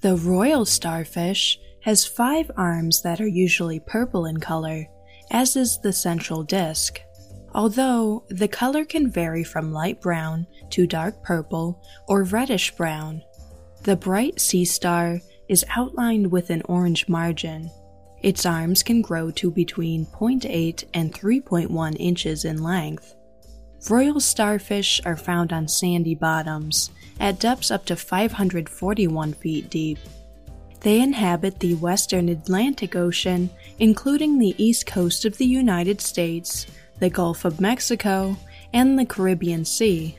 The royal starfish has five arms that are usually purple in color, as is the central disc. Although the color can vary from light brown to dark purple or reddish brown. The bright sea star is outlined with an orange margin. Its arms can grow to between 0.8 and 3.1 inches in length. Royal starfish are found on sandy bottoms at depths up to 541 feet deep. They inhabit the western Atlantic Ocean, including the east coast of the United States, the Gulf of Mexico, and the Caribbean Sea.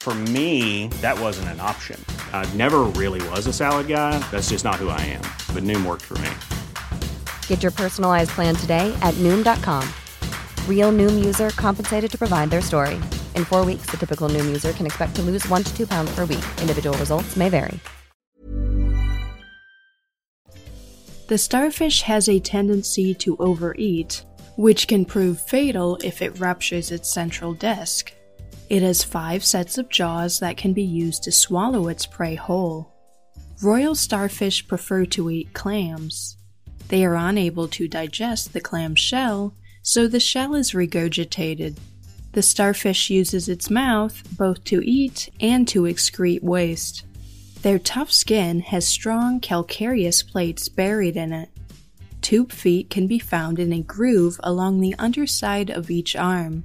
For me, that wasn't an option. I never really was a salad guy. That's just not who I am. But Noom worked for me. Get your personalized plan today at Noom.com. Real Noom user compensated to provide their story. In four weeks, the typical Noom user can expect to lose one to two pounds per week. Individual results may vary. The starfish has a tendency to overeat, which can prove fatal if it ruptures its central disc. It has five sets of jaws that can be used to swallow its prey whole. Royal starfish prefer to eat clams. They are unable to digest the clam shell, so the shell is regurgitated. The starfish uses its mouth both to eat and to excrete waste. Their tough skin has strong calcareous plates buried in it. Tube feet can be found in a groove along the underside of each arm.